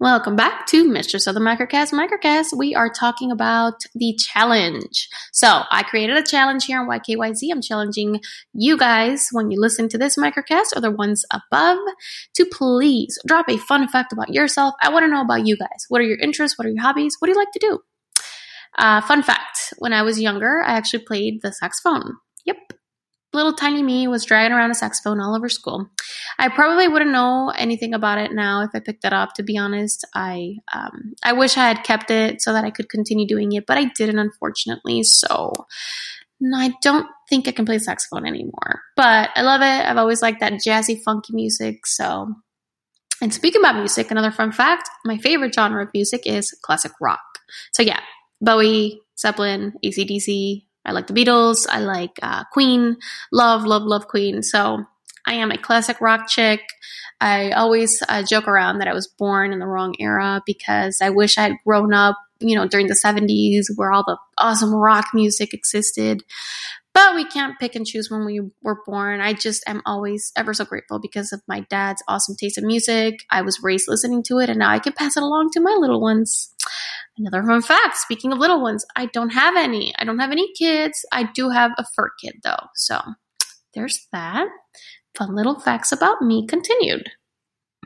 Welcome back to Mistress of the Microcast Microcast. We are talking about the challenge. So I created a challenge here on YKYZ. I'm challenging you guys when you listen to this microcast or the ones above to please drop a fun fact about yourself. I want to know about you guys. What are your interests? What are your hobbies? What do you like to do? Uh, fun fact: When I was younger, I actually played the saxophone. Yep, little tiny me was dragging around a saxophone all over school. I probably wouldn't know anything about it now if I picked it up. To be honest, I um, I wish I had kept it so that I could continue doing it, but I didn't, unfortunately. So I don't think I can play saxophone anymore. But I love it. I've always liked that jazzy, funky music. So, and speaking about music, another fun fact: my favorite genre of music is classic rock. So yeah, Bowie, Zeppelin, ACDC. I like the Beatles. I like uh, Queen. Love, love, love Queen. So I am a classic rock chick. I always uh, joke around that I was born in the wrong era because I wish I had grown up, you know, during the 70s where all the awesome rock music existed. But we can't pick and choose when we were born. I just am always ever so grateful because of my dad's awesome taste in music. I was raised listening to it and now I can pass it along to my little ones. Another fun fact speaking of little ones, I don't have any. I don't have any kids. I do have a fur kid though. So there's that. Fun little facts about me continued.